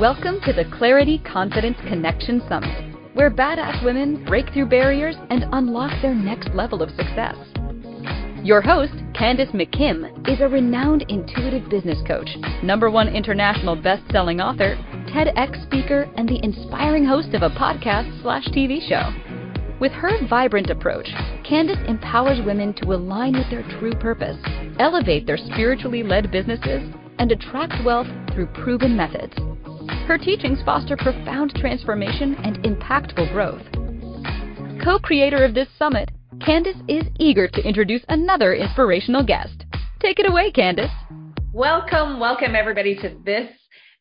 Welcome to the Clarity Confidence Connection Summit, where badass women break through barriers and unlock their next level of success. Your host, Candace McKim, is a renowned intuitive business coach, number one international best-selling author, TEDx speaker, and the inspiring host of a podcast slash TV show. With her vibrant approach, Candace empowers women to align with their true purpose, elevate their spiritually led businesses, and attract wealth through proven methods. Her teachings foster profound transformation and impactful growth. Co creator of this summit, Candace is eager to introduce another inspirational guest. Take it away, Candace. Welcome, welcome everybody to this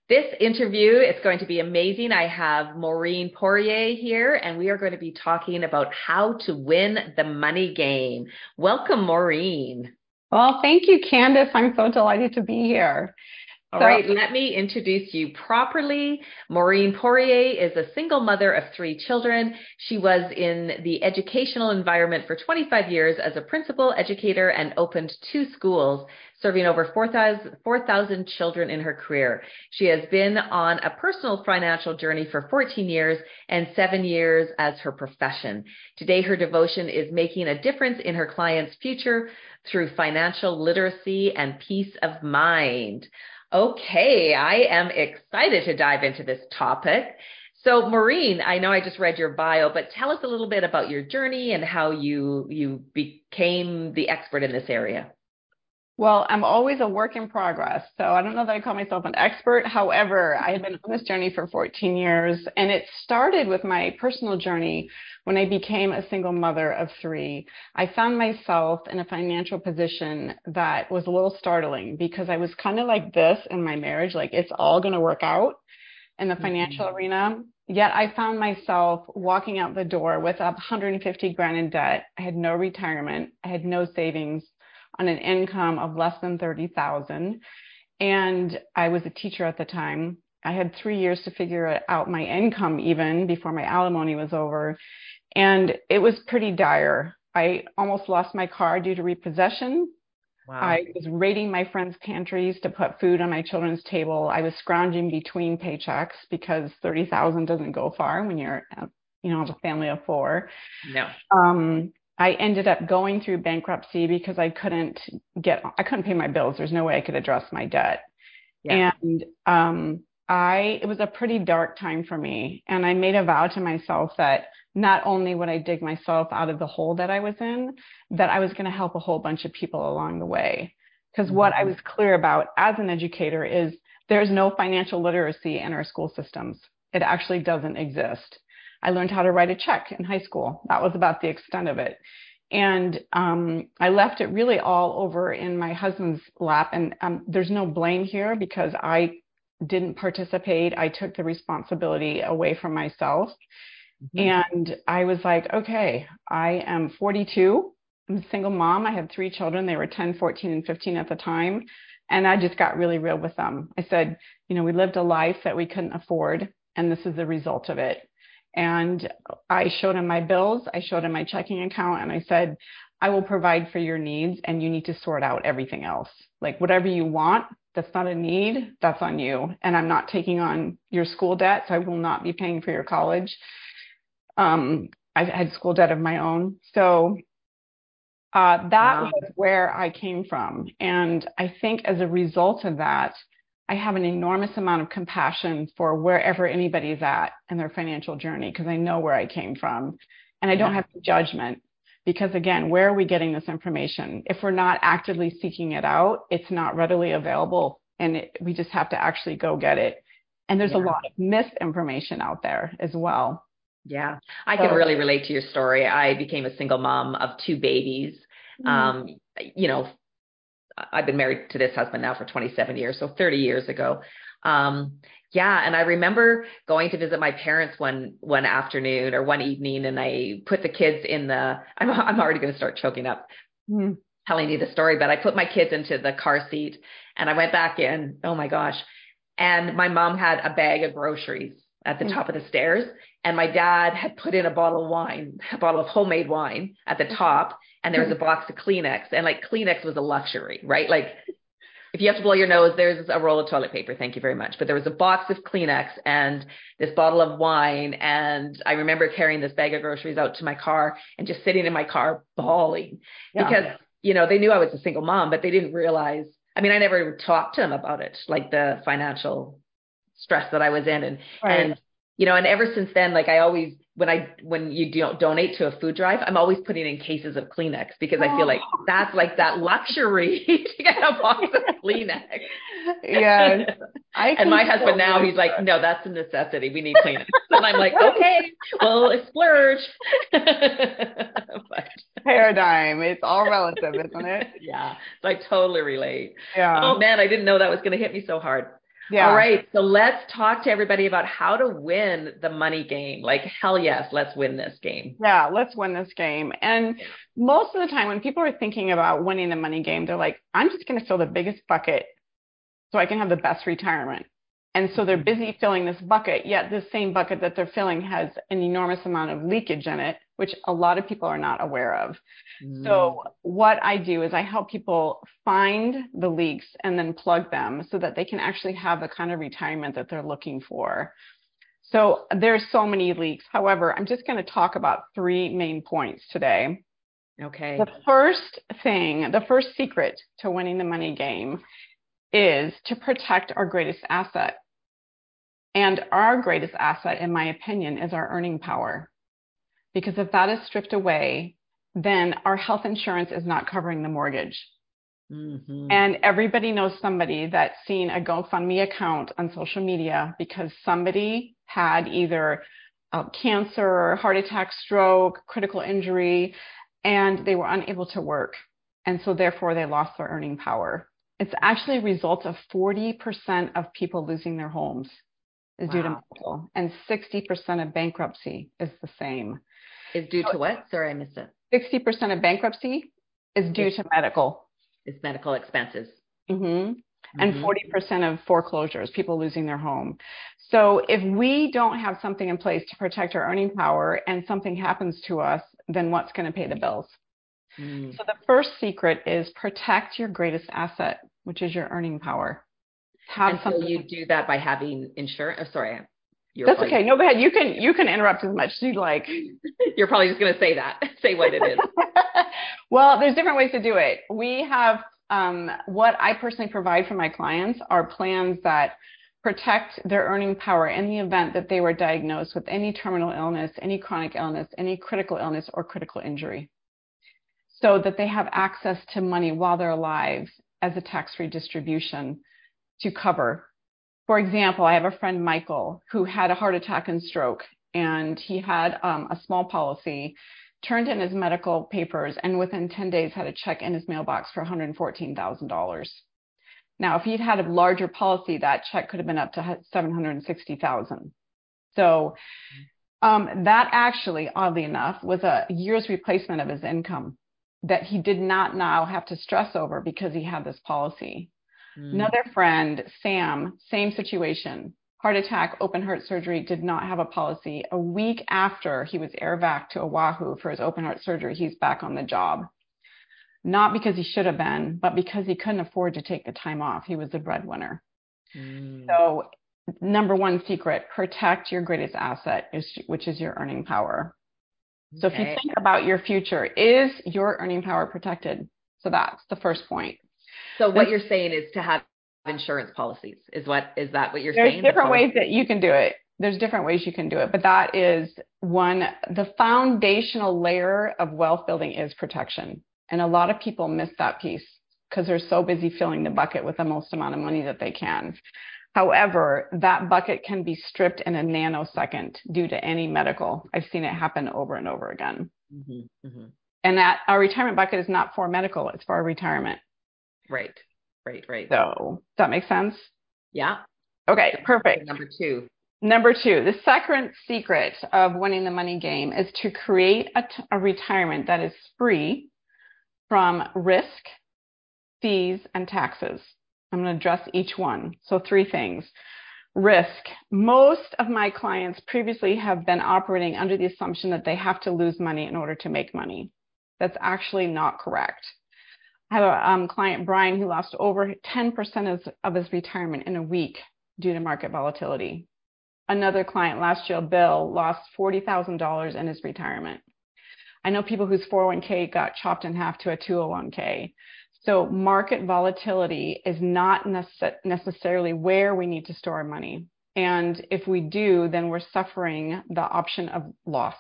this interview. It's going to be amazing. I have Maureen Poirier here, and we are going to be talking about how to win the money game. Welcome, Maureen. Well, thank you, Candace. I'm so delighted to be here. All so, right, let me introduce you properly. Maureen Poirier is a single mother of three children. She was in the educational environment for 25 years as a principal educator and opened two schools, serving over 4,000 4, children in her career. She has been on a personal financial journey for 14 years and seven years as her profession. Today, her devotion is making a difference in her clients' future through financial literacy and peace of mind. Okay, I am excited to dive into this topic. So, Maureen, I know I just read your bio, but tell us a little bit about your journey and how you you became the expert in this area. Well, I'm always a work in progress. So I don't know that I call myself an expert. However, I have been on this journey for 14 years, and it started with my personal journey when I became a single mother of three. I found myself in a financial position that was a little startling because I was kind of like this in my marriage, like it's all going to work out in the financial mm-hmm. arena. Yet I found myself walking out the door with 150 grand in debt. I had no retirement. I had no savings on an income of less than 30,000 and I was a teacher at the time. I had 3 years to figure out my income even before my alimony was over and it was pretty dire. I almost lost my car due to repossession. Wow. I was raiding my friends' pantries to put food on my children's table. I was scrounging between paychecks because 30,000 doesn't go far when you're you know, a family of four. No. Um, I ended up going through bankruptcy because I couldn't get I couldn't pay my bills. There's no way I could address my debt. Yeah. And um I it was a pretty dark time for me and I made a vow to myself that not only would I dig myself out of the hole that I was in, that I was going to help a whole bunch of people along the way. Because mm-hmm. what I mm-hmm. was clear about as an educator is there's no financial literacy in our school systems. It actually doesn't exist. I learned how to write a check in high school. That was about the extent of it. And um, I left it really all over in my husband's lap. And um, there's no blame here because I didn't participate. I took the responsibility away from myself. Mm-hmm. And I was like, okay, I am 42. I'm a single mom. I have three children. They were 10, 14, and 15 at the time. And I just got really real with them. I said, you know, we lived a life that we couldn't afford, and this is the result of it. And I showed him my bills, I showed him my checking account, and I said, I will provide for your needs, and you need to sort out everything else. Like whatever you want, that's not a need, that's on you. And I'm not taking on your school debt, so I will not be paying for your college. Um, I had school debt of my own. So uh, that wow. was where I came from. And I think as a result of that, I have an enormous amount of compassion for wherever anybody's at in their financial journey because I know where I came from and I don't have judgment because again, where are we getting this information? If we're not actively seeking it out, it's not readily available and it, we just have to actually go get it. And there's yeah. a lot of misinformation out there as well. Yeah, I so, can really relate to your story. I became a single mom of two babies. Mm-hmm. Um, you know, I've been married to this husband now for 27 years, so 30 years ago. Um, yeah, and I remember going to visit my parents one one afternoon or one evening, and I put the kids in the. I'm I'm already going to start choking up. Mm. Telling you the story, but I put my kids into the car seat and I went back in. Oh my gosh. And my mom had a bag of groceries at the mm. top of the stairs. And my dad had put in a bottle of wine, a bottle of homemade wine at the top and there was a box of Kleenex, and like Kleenex was a luxury, right? Like if you have to blow your nose, there's a roll of toilet paper. Thank you very much. But there was a box of Kleenex and this bottle of wine. And I remember carrying this bag of groceries out to my car and just sitting in my car bawling yeah. because, you know, they knew I was a single mom, but they didn't realize. I mean, I never talked to them about it, like the financial stress that I was in. And, right. and, you know, and ever since then, like I always when I when you do donate to a food drive, I'm always putting in cases of Kleenex because I feel like oh. that's like that luxury to get a box of Kleenex. Yeah. and my husband now he's like, no, that's a necessity. We need Kleenex. and I'm like, okay, well, it's splurge. but, Paradigm. It's all relative, isn't it? Yeah. So I totally relate. Yeah. Oh man, I didn't know that was going to hit me so hard. Yeah. All right. So let's talk to everybody about how to win the money game. Like, hell yes, let's win this game. Yeah, let's win this game. And most of the time, when people are thinking about winning the money game, they're like, I'm just going to fill the biggest bucket so I can have the best retirement. And so they're busy filling this bucket, yet this same bucket that they're filling has an enormous amount of leakage in it, which a lot of people are not aware of. Mm. So, what I do is I help people find the leaks and then plug them so that they can actually have the kind of retirement that they're looking for. So, there's so many leaks. However, I'm just going to talk about three main points today. Okay. The first thing, the first secret to winning the money game is to protect our greatest asset. And our greatest asset, in my opinion, is our earning power. Because if that is stripped away, then our health insurance is not covering the mortgage. Mm-hmm. And everybody knows somebody that's seen a GoFundMe account on social media because somebody had either cancer, heart attack, stroke, critical injury, and they were unable to work. And so therefore they lost their earning power. It's actually a result of 40% of people losing their homes is wow. due to medical, and 60% of bankruptcy is the same. Is due so to what? Sorry, I missed it. 60% of bankruptcy is due to medical. It's medical expenses. Mm-hmm. And mm-hmm. 40% of foreclosures, people losing their home. So if we don't have something in place to protect our earning power and something happens to us, then what's going to pay the bills? Mm. So the first secret is protect your greatest asset, which is your earning power. Have and something. So you do that by having insurance. Oh, sorry. That's okay. No, go ahead. You can you can interrupt as much as you like. You're probably just going to say that. say what it is. well, there's different ways to do it. We have um, what I personally provide for my clients are plans that protect their earning power in the event that they were diagnosed with any terminal illness, any chronic illness, any critical illness, or critical injury so that they have access to money while they're alive as a tax-free distribution to cover. For example, I have a friend, Michael, who had a heart attack and stroke, and he had um, a small policy, turned in his medical papers, and within 10 days had a check in his mailbox for $114,000. Now, if he'd had a larger policy, that check could have been up to $760,000. So um, that actually, oddly enough, was a year's replacement of his income that he did not now have to stress over because he had this policy. Mm. Another friend, Sam, same situation. Heart attack, open heart surgery, did not have a policy. A week after he was air vac to Oahu for his open heart surgery, he's back on the job. Not because he should have been, but because he couldn't afford to take the time off. He was the breadwinner. Mm. So, number one secret protect your greatest asset, which is your earning power. So okay. if you think about your future, is your earning power protected? So that's the first point. So what you're saying is to have insurance policies is what is that what you're there's saying? There's different ways that you can do it. There's different ways you can do it, but that is one the foundational layer of wealth building is protection. And a lot of people miss that piece because they're so busy filling the bucket with the most amount of money that they can. However, that bucket can be stripped in a nanosecond due to any medical. I've seen it happen over and over again. Mm-hmm, mm-hmm. And that our retirement bucket is not for medical, it's for our retirement. Right, right, right. So, does that make sense? Yeah. Okay, perfect. Number two. Number two, the second secret of winning the money game is to create a, t- a retirement that is free from risk, fees, and taxes. I'm going to address each one. So, three things. Risk. Most of my clients previously have been operating under the assumption that they have to lose money in order to make money. That's actually not correct. I have a um, client, Brian, who lost over 10% of, his retirement in a week due to market volatility. Another client last year, Bill, lost $40,000 in his retirement. I know people whose 401k got chopped in half to a 201k. So market volatility is not nece- necessarily where we need to store our money. And if we do, then we're suffering the option of loss.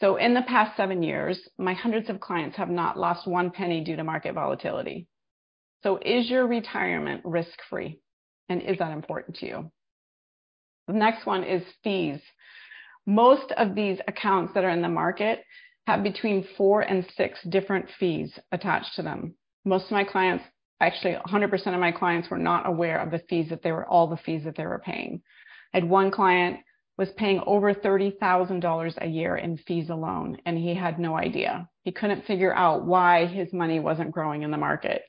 So in the past seven years, my hundreds of clients have not lost one penny due to market volatility. So is your retirement risk free? And is that important to you? The next one is fees. Most of these accounts that are in the market have between four and six different fees attached to them. Most of my clients, actually 100% of my clients were not aware of the fees that they were, all the fees that they were paying. I had one client was paying over $30,000 a year in fees alone, and he had no idea. He couldn't figure out why his money wasn't growing in the market.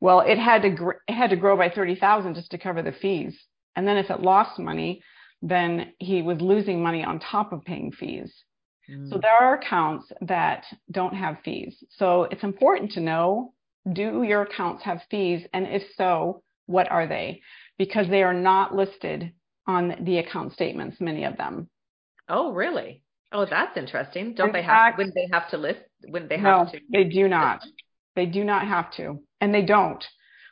Well, it had to gr- it had to grow by 30,000 just to cover the fees. And then if it lost money, then he was losing money on top of paying fees. Mm. So there are accounts that don't have fees. So it's important to know do your accounts have fees? And if so, what are they? Because they are not listed on the account statements, many of them. Oh, really? Oh, that's interesting. Don't In they fact, have wouldn't they have to list wouldn't they have no, to? They do not. They do not have to. And they don't.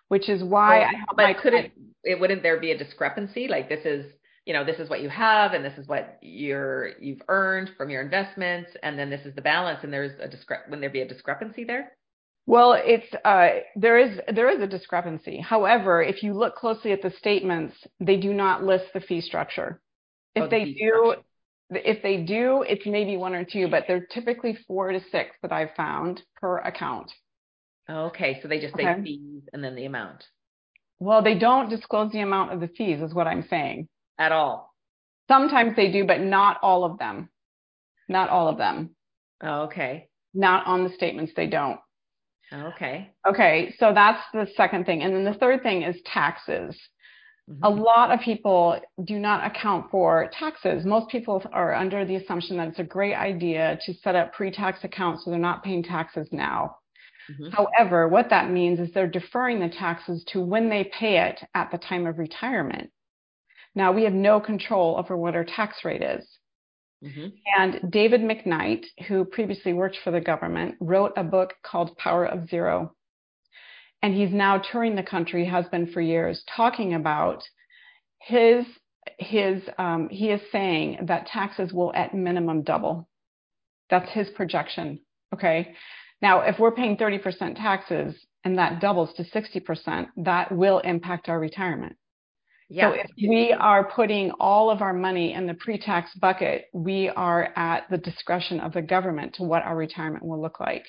Which is why oh, I but couldn't it wouldn't there be a discrepancy? Like this is you know this is what you have and this is what you're you've earned from your investments and then this is the balance and there's a discre- wouldn't there be a discrepancy there? Well it's uh, there is there is a discrepancy. However if you look closely at the statements they do not list the fee structure. If oh, they do structure. if they do it's maybe one or two but they're typically four to six that i've found per account. Okay so they just say okay. fees and then the amount. Well they don't disclose the amount of the fees is what i'm saying at all? Sometimes they do, but not all of them. Not all of them. Oh, okay. Not on the statements, they don't. Okay. Okay, so that's the second thing. And then the third thing is taxes. Mm-hmm. A lot of people do not account for taxes. Most people are under the assumption that it's a great idea to set up pre tax accounts so they're not paying taxes now. Mm-hmm. However, what that means is they're deferring the taxes to when they pay it at the time of retirement. Now we have no control over what our tax rate is. Mm-hmm. And David McKnight, who previously worked for the government, wrote a book called Power of Zero. And he's now touring the country, has been for years, talking about his his um, he is saying that taxes will at minimum double. That's his projection. Okay. Now, if we're paying 30% taxes and that doubles to 60%, that will impact our retirement. Yeah. So if we are putting all of our money in the pre-tax bucket, we are at the discretion of the government to what our retirement will look like.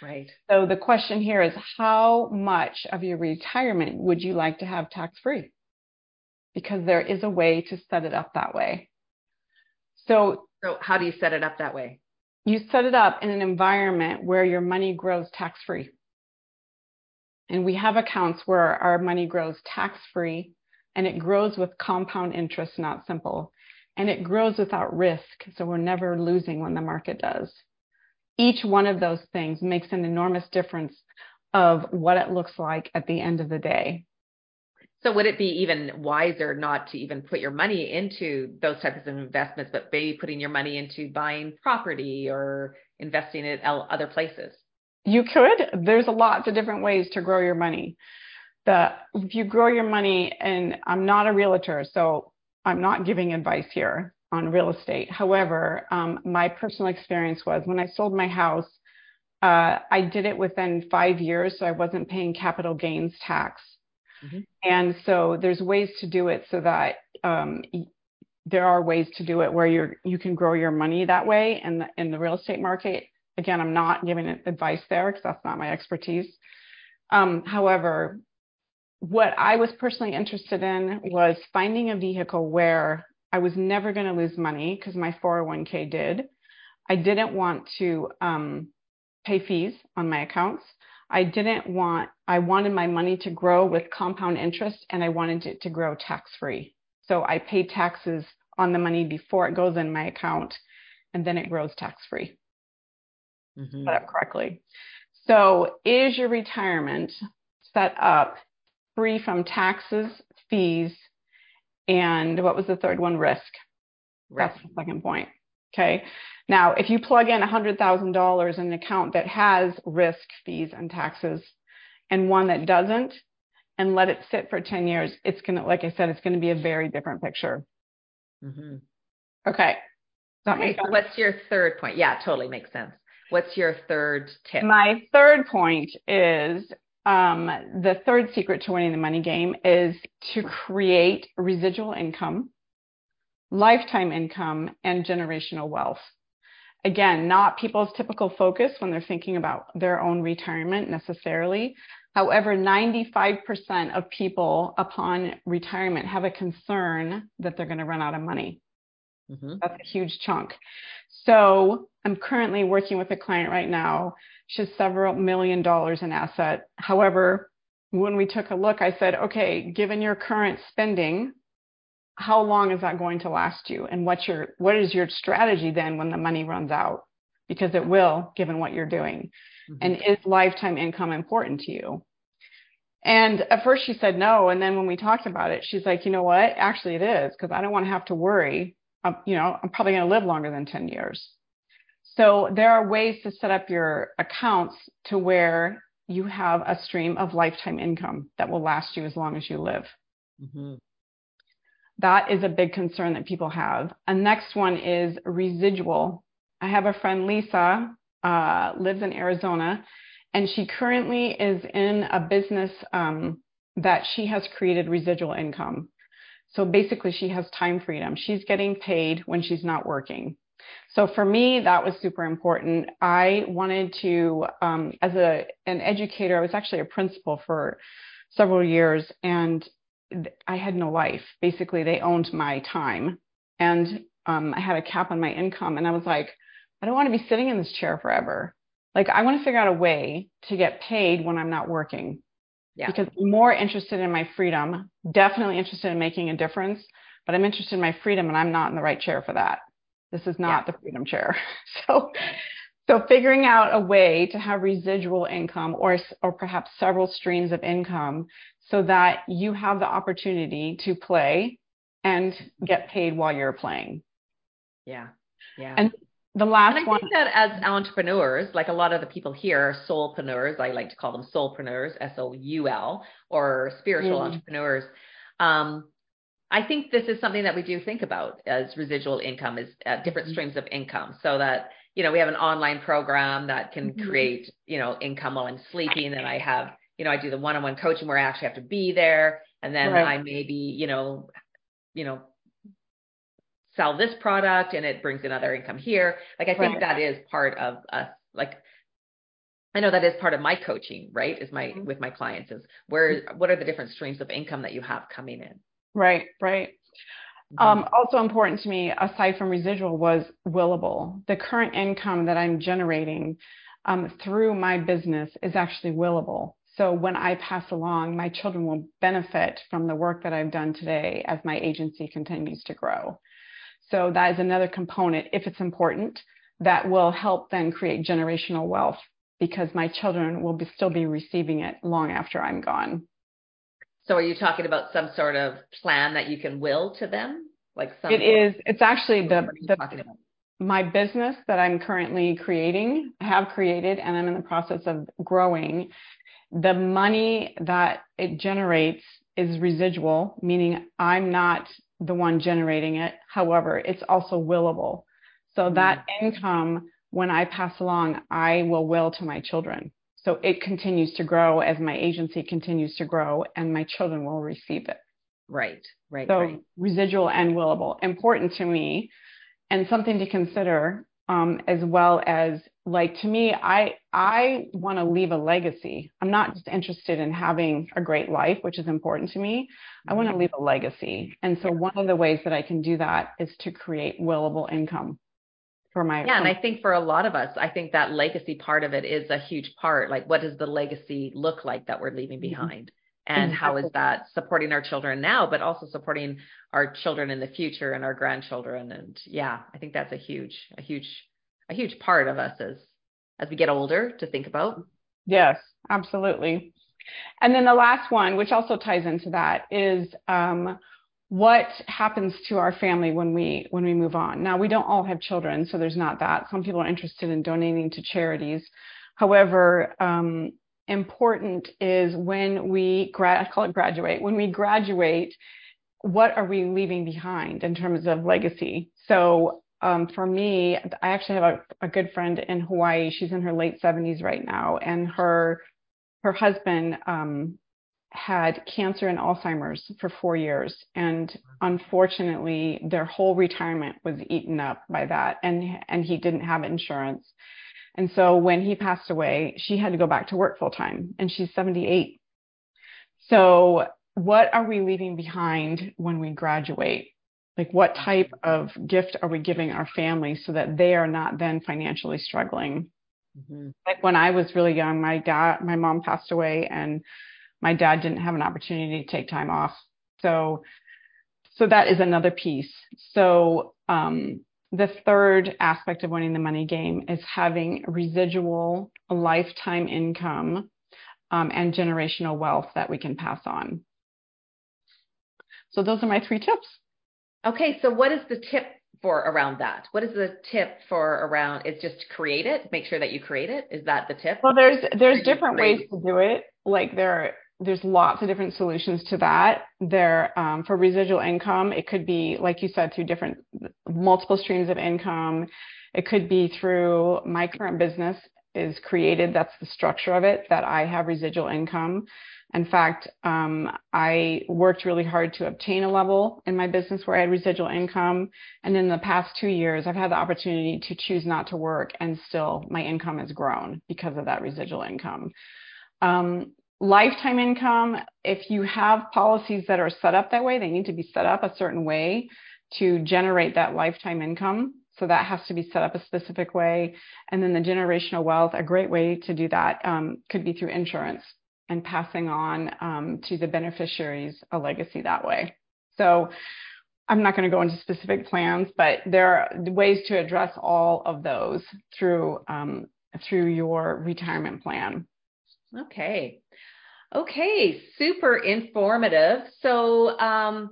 Right. So the question here is how much of your retirement would you like to have tax free? Because there is a way to set it up that way. So So how do you set it up that way? You set it up in an environment where your money grows tax free. And we have accounts where our money grows tax free and it grows with compound interest, not simple. And it grows without risk, so we're never losing when the market does. Each one of those things makes an enormous difference of what it looks like at the end of the day. So would it be even wiser not to even put your money into those types of investments, but maybe putting your money into buying property or investing it other places? You could. There's a lots of different ways to grow your money the if you grow your money and I'm not a realtor, so I'm not giving advice here on real estate. However, um, my personal experience was when I sold my house, uh, I did it within five years, so I wasn't paying capital gains tax. Mm-hmm. And so there's ways to do it so that um, there are ways to do it where you you can grow your money that way in the in the real estate market. Again, I'm not giving advice there because that's not my expertise. Um, however, what I was personally interested in was finding a vehicle where I was never going to lose money because my 401k did. I didn't want to um, pay fees on my accounts. I didn't want, I wanted my money to grow with compound interest and I wanted it to grow tax free. So I pay taxes on the money before it goes in my account and then it grows tax free. Mm-hmm. Set up correctly. So, is your retirement set up free from taxes, fees, and what was the third one? Risk. Right. That's the second point. Okay. Now, if you plug in $100,000 in an account that has risk, fees, and taxes, and one that doesn't, and let it sit for 10 years, it's going to, like I said, it's going to be a very different picture. Mm-hmm. Okay. okay. So what's your third point? Yeah, totally makes sense. What's your third tip? My third point is um, the third secret to winning the money game is to create residual income, lifetime income, and generational wealth. Again, not people's typical focus when they're thinking about their own retirement necessarily. However, 95% of people upon retirement have a concern that they're going to run out of money. Mm-hmm. That's a huge chunk. So I'm currently working with a client right now. She has several million dollars in asset. However, when we took a look, I said, okay, given your current spending, how long is that going to last you? And what's your what is your strategy then when the money runs out? Because it will, given what you're doing. Mm-hmm. And is lifetime income important to you? And at first she said no. And then when we talked about it, she's like, you know what? Actually, it is because I don't want to have to worry you know, I'm probably going to live longer than 10 years. So there are ways to set up your accounts to where you have a stream of lifetime income that will last you as long as you live. Mm-hmm. That is a big concern that people have. A next one is residual. I have a friend, Lisa, uh, lives in Arizona, and she currently is in a business um, that she has created residual income. So basically, she has time freedom. She's getting paid when she's not working. So for me, that was super important. I wanted to, um, as a an educator, I was actually a principal for several years, and I had no life. Basically, they owned my time, and um, I had a cap on my income. And I was like, I don't want to be sitting in this chair forever. Like, I want to figure out a way to get paid when I'm not working yeah. because I'm more interested in my freedom, definitely interested in making a difference, but I'm interested in my freedom and I'm not in the right chair for that. This is not yeah. the freedom chair. So, so figuring out a way to have residual income or, or perhaps several streams of income so that you have the opportunity to play and get paid while you're playing. Yeah. Yeah. And the last and I one. think that as entrepreneurs, like a lot of the people here are soulpreneurs. I like to call them soulpreneurs, S O U L, or spiritual mm. entrepreneurs. Um, I think this is something that we do think about as residual income, is uh, different mm-hmm. streams of income, so that you know we have an online program that can mm-hmm. create you know income while I'm sleeping, and I have you know I do the one-on-one coaching where I actually have to be there, and then right. I maybe you know you know sell this product and it brings another income here. Like I think right. that is part of us like I know that is part of my coaching, right? Is my mm-hmm. with my clients is where what are the different streams of income that you have coming in? Right, right. Mm-hmm. Um, also important to me, aside from residual, was willable. The current income that I'm generating um, through my business is actually willable. So when I pass along, my children will benefit from the work that I've done today as my agency continues to grow. So that is another component, if it's important, that will help then create generational wealth because my children will be, still be receiving it long after I'm gone. So are you talking about some sort of plan that you can will to them? Like some It is it's actually the, the my business that I'm currently creating, have created and I'm in the process of growing. The money that it generates is residual, meaning I'm not the one generating it. However, it's also willable. So that mm. income, when I pass along, I will will to my children. So it continues to grow as my agency continues to grow and my children will receive it. Right, right. So right. residual and willable, important to me and something to consider um, as well as like to me i i want to leave a legacy i'm not just interested in having a great life which is important to me i want to mm-hmm. leave a legacy and so one of the ways that i can do that is to create willable income for my yeah and i think for a lot of us i think that legacy part of it is a huge part like what does the legacy look like that we're leaving mm-hmm. behind and how is that supporting our children now but also supporting our children in the future and our grandchildren and yeah i think that's a huge a huge a huge part of us as as we get older to think about Yes, absolutely. And then the last one, which also ties into that, is um, what happens to our family when we when we move on. Now we don't all have children, so there's not that. Some people are interested in donating to charities. However, um, important is when we gra- I call it graduate. When we graduate, what are we leaving behind in terms of legacy? So um, for me, I actually have a, a good friend in Hawaii. She's in her late 70s right now, and her her husband um, had cancer and Alzheimer's for four years, and unfortunately, their whole retirement was eaten up by that, and and he didn't have insurance. And so when he passed away, she had to go back to work full time, and she's 78. So what are we leaving behind when we graduate? Like, what type of gift are we giving our family so that they are not then financially struggling? Mm-hmm. Like when I was really young, my dad, my mom passed away, and my dad didn't have an opportunity to take time off. So, so that is another piece. So, um, the third aspect of winning the money game is having residual lifetime income um, and generational wealth that we can pass on. So those are my three tips. Okay, so what is the tip for around that? What is the tip for around? It's just create it. Make sure that you create it. Is that the tip? Well, there's there's different ways to do it. Like there there's lots of different solutions to that. There um, for residual income, it could be like you said through different multiple streams of income. It could be through my current business is created. That's the structure of it. That I have residual income. In fact, um, I worked really hard to obtain a level in my business where I had residual income. And in the past two years, I've had the opportunity to choose not to work, and still my income has grown because of that residual income. Um, lifetime income, if you have policies that are set up that way, they need to be set up a certain way to generate that lifetime income. So that has to be set up a specific way. And then the generational wealth, a great way to do that um, could be through insurance and passing on um, to the beneficiaries a legacy that way. So I'm not going to go into specific plans, but there are ways to address all of those through um, through your retirement plan. Okay. Okay, super informative. So um,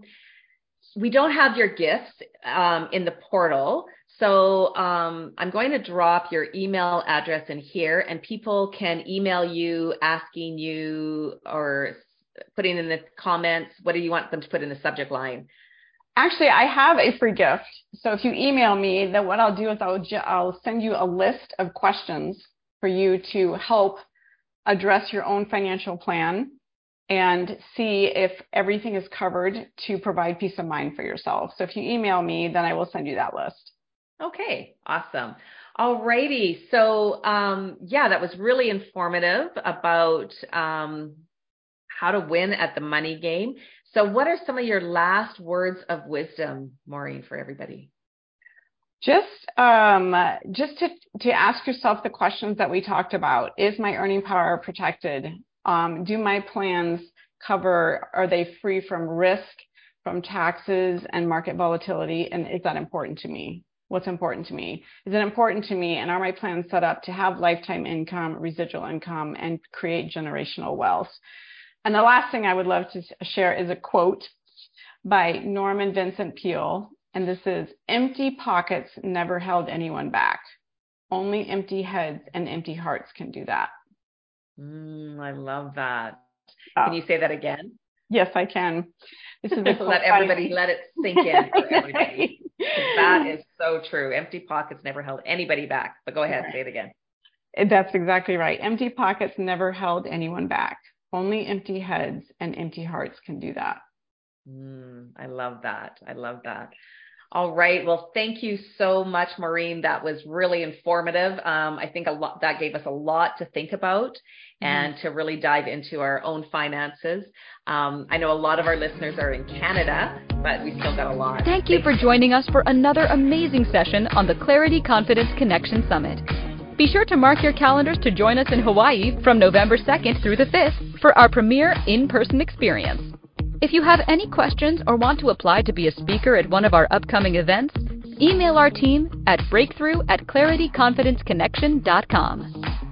we don't have your gifts um, in the portal. So um, I'm going to drop your email address in here, and people can email you asking you or putting in the comments. What do you want them to put in the subject line? Actually, I have a free gift. So if you email me, then what I'll do is I'll I'll send you a list of questions for you to help address your own financial plan and see if everything is covered to provide peace of mind for yourself. So if you email me, then I will send you that list. Okay, awesome. All righty. So, um, yeah, that was really informative about um, how to win at the money game. So, what are some of your last words of wisdom, Maureen, for everybody? Just, um, just to to ask yourself the questions that we talked about. Is my earning power protected? Um, do my plans cover? Are they free from risk, from taxes and market volatility? And is that important to me? what's important to me. Is it important to me and are my plans set up to have lifetime income, residual income, and create generational wealth? And the last thing I would love to share is a quote by Norman Vincent Peale. And this is Empty pockets never held anyone back. Only empty heads and empty hearts can do that. Mm, I love that. Oh. Can you say that again? Yes, I can. This is let everybody let it sink in for everybody. that is so true. Empty pockets never held anybody back. But go ahead, right. say it again. That's exactly right. Empty pockets never held anyone back. Only empty heads and empty hearts can do that. Mm, I love that. I love that. All right. Well, thank you so much, Maureen. That was really informative. Um, I think a lot that gave us a lot to think about mm-hmm. and to really dive into our own finances. Um, I know a lot of our listeners are in Canada, but we still got a lot. Thank you for joining us for another amazing session on the Clarity Confidence Connection Summit. Be sure to mark your calendars to join us in Hawaii from November 2nd through the 5th for our premier in person experience. If you have any questions or want to apply to be a speaker at one of our upcoming events, email our team at breakthrough at clarityconfidenceconnection.com.